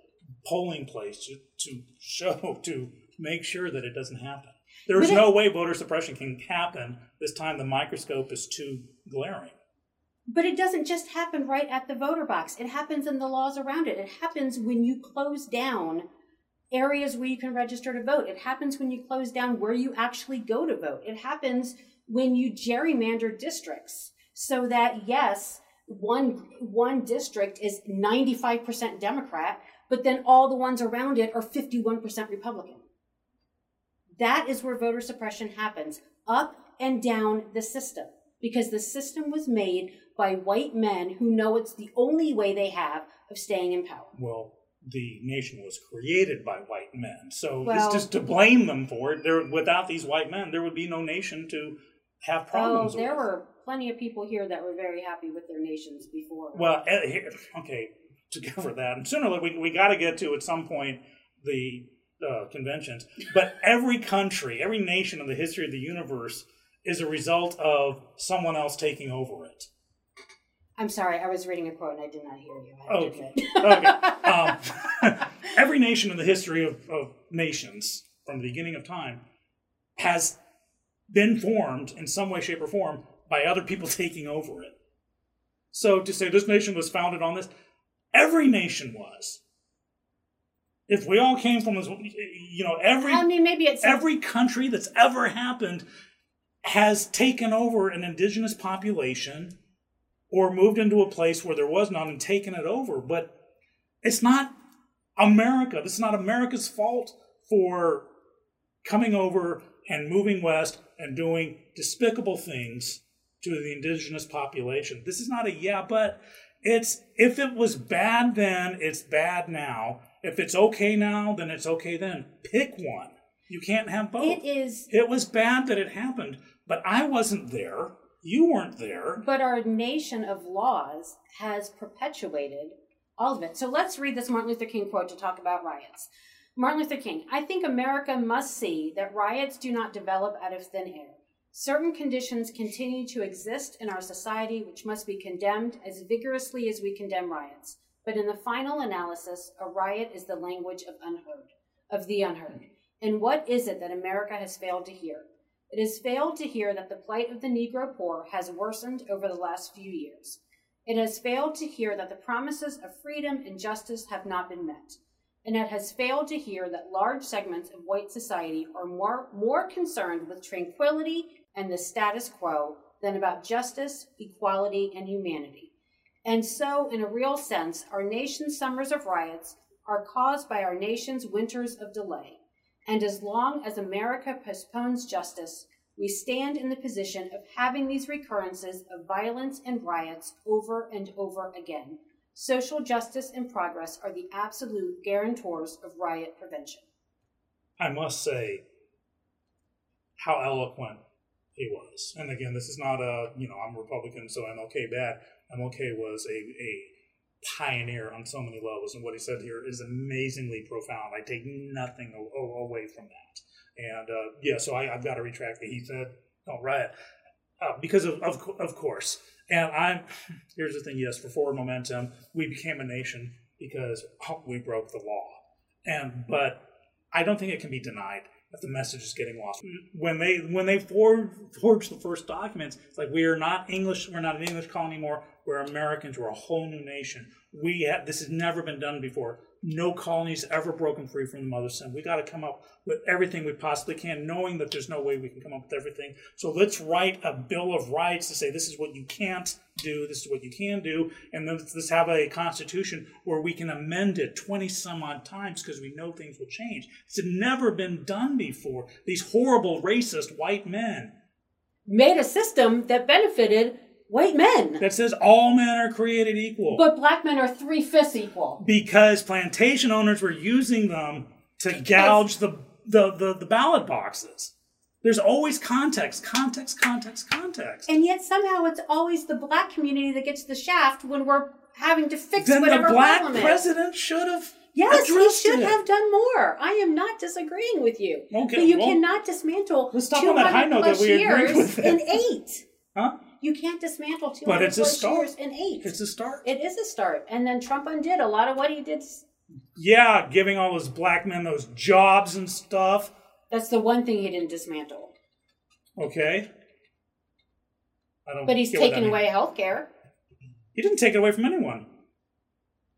B: polling place to, to show, to make sure that it doesn't happen. There's
A: it-
B: no way voter suppression can happen this time. The microscope is too glaring.
A: But it doesn't just happen right at the voter box. It happens in the laws around it. It happens when you close down areas where you can register to vote. It happens when you close down where you actually go to vote. It happens when you gerrymander districts so that yes, one one district is 95% Democrat, but then all the ones around it are 51% Republican. That is where voter suppression happens up and down the system because the system was made by white men who know it's the only way they have of staying in power.
B: Well, the nation was created by white men, so
A: Well-
B: it's just to blame them for it. There, without these white men, there would be no nation to have
A: Oh,
B: problems
A: there
B: with.
A: were plenty of people here that were very happy with their nations before.
B: Well, eh, okay, to cover that, and sooner or later, we, we got to get to at some point the uh, conventions. But every country, every nation in the history of the universe is a result of someone else taking over it.
A: I'm sorry, I was reading a quote and I did not hear you. I
B: Okay. okay. Um, every nation in the history of, of nations from the beginning of time has been formed in some way, shape, or form by other people taking over it. So to say this nation was founded on this, every nation was. If we all came from this, you know, every
A: I mean, maybe it's
B: every country that's ever happened has taken over an indigenous population or moved into a place where there was none and taken it over. But it's not America. This is not America's fault for coming over and moving west and doing despicable things to the indigenous population. This is not a yeah, but it's if it was bad then, it's bad now. If it's okay now, then it's okay then. Pick one. You can't have both.
A: it is
B: It was bad that it happened, but I wasn't there. You weren't there.
A: but our nation of laws has perpetuated all of it. So let's read this Martin Luther King quote to talk about riots. Martin Luther King, I think America must see that riots do not develop out of thin air. Certain conditions continue to exist in our society which must be condemned as vigorously as we condemn riots. But in the final analysis, a riot is the language of unheard, of the unheard. And what is it that America has failed to hear? It has failed to hear that the plight of the Negro poor has worsened over the last few years. It has failed to hear that the promises of freedom and justice have not been met. And it has failed to hear that large segments of white society are more, more concerned with tranquility and the status quo than about justice, equality, and humanity. And so, in a real sense, our nation's summers of riots are caused by our nation's winters of delay. And as long as America postpones justice, we stand in the position of having these recurrences of violence and riots over and over again. Social justice and progress are the absolute guarantors of riot prevention.
B: I must say how eloquent he was. And again, this is not a, you know, I'm Republican, so MLK bad. MLK was a, a pioneer on so many levels, and what he said here is amazingly profound. I take nothing away from that. And uh, yeah, so I, I've got to retract that he said, don't riot. Uh, because of, of of course. And I'm here's the thing. Yes, for forward momentum, we became a nation because we broke the law. And but I don't think it can be denied that the message is getting lost. When they when they forged, forged the first documents, it's like we are not English. We're not an English colony anymore. We're Americans. We're a whole new nation. We have, this has never been done before. No colony's ever broken free from the mother sin. We got to come up with everything we possibly can, knowing that there's no way we can come up with everything. So let's write a bill of rights to say this is what you can't do, this is what you can do, and then let's, let's have a constitution where we can amend it 20 some odd times because we know things will change. It's never been done before. These horrible racist white men
A: Made a system that benefited white men,
B: that says all men are created equal.
A: but black men are three fifths equal.
B: because plantation owners were using them to gouge the, the, the, the ballot boxes. There's always context, context, context, context.
A: And yet somehow it's always the black community that gets the shaft when we're having to fix
B: then the black
A: problem is.
B: president should have
A: Yes, he should
B: it.
A: have done more. I am not disagreeing with you.
B: Okay,
A: but you
B: well,
A: cannot dismantle
B: let's stop on that
A: 200
B: high note that
A: plus
B: we
A: years
B: with it.
A: in eight.
B: Huh?
A: You can't dismantle 200
B: But it's a start.
A: years in eight.
B: It's a start.
A: it is a start. And then Trump undid a lot of what he did.
B: yeah, giving all those black men those jobs and stuff.
A: That's the one thing he didn't dismantle.
B: Okay. I don't
A: But he's
B: get what that
A: taken away health care.
B: He didn't take it away from anyone.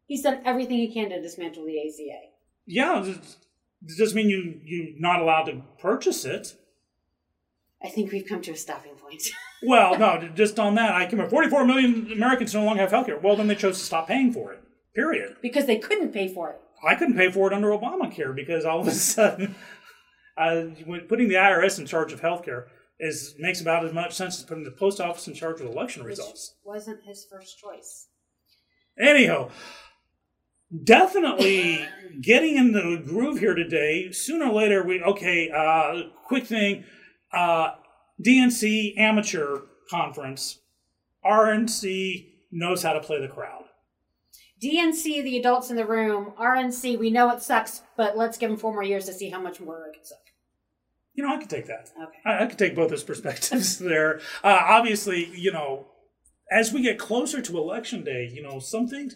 A: He's done everything he can to dismantle the ACA.
B: Yeah, it it doesn't mean you you're not allowed to purchase it.
A: I think we've come to a stopping point.
B: Well, no, just on that, I can. 44 million Americans no longer have health care. Well, then they chose to stop paying for it. Period.
A: because they couldn't pay for it.
B: I couldn't pay for it under Obamacare because all of a sudden, uh, putting the IRS in charge of healthcare, is makes about as much sense as putting the post office in charge of election
A: Which
B: results.
A: wasn't his first choice.
B: Anyhow, definitely getting in the groove here today. Sooner or later, we okay. Uh, quick thing, uh, DNC amateur conference. RNC knows how to play the crowd.
A: DNC, the adults in the room. RNC, we know it sucks, but let's give them four more years to see how much more it can suck.
B: You know, I could take that.
A: Okay.
B: I, I could take both those perspectives there. Uh, obviously, you know, as we get closer to election day, you know, some things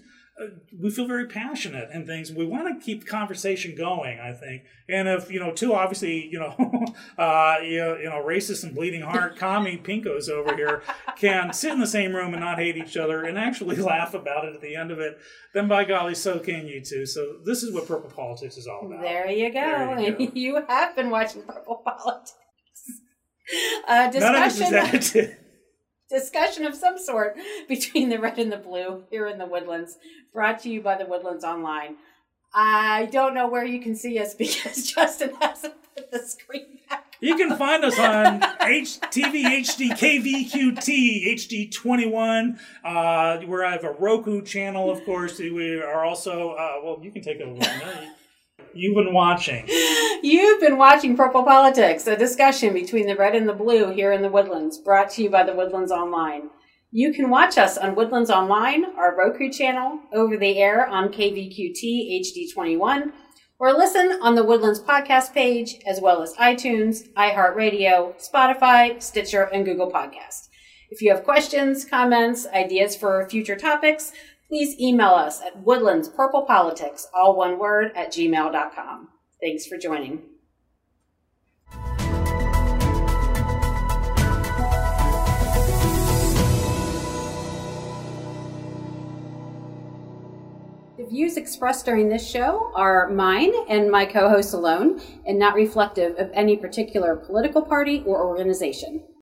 B: we feel very passionate and things. We want to keep the conversation going, I think. And if you know, two obviously, you know, uh, you know, you know, racist and bleeding heart commie pinkos over here can sit in the same room and not hate each other and actually laugh about it at the end of it, then by golly, so can you too. So this is what purple politics is all about.
A: There you go.
B: There you go.
A: you have been watching Purple Politics. Uh,
B: None of this
A: discussion. Discussion of some sort between the red and the blue here in the Woodlands, brought to you by the Woodlands Online. I don't know where you can see us because Justin hasn't put the screen back.
B: You can find us on H- TV HD KVQT HD 21. Uh, where I have a Roku channel, of course. We are also, uh, well, you can take over. You've been watching.
A: You've been watching Purple Politics, a discussion between the red and the blue here in the Woodlands, brought to you by the Woodlands Online. You can watch us on Woodlands Online, our Roku channel, over the air on KVQT HD21, or listen on the Woodlands podcast page, as well as iTunes, iHeartRadio, Spotify, Stitcher, and Google Podcast. If you have questions, comments, ideas for future topics, please email us at woodlandspurplepolitics, all one word, at gmail.com. Thanks for joining. The views expressed during this show are mine and my co host alone, and not reflective of any particular political party or organization.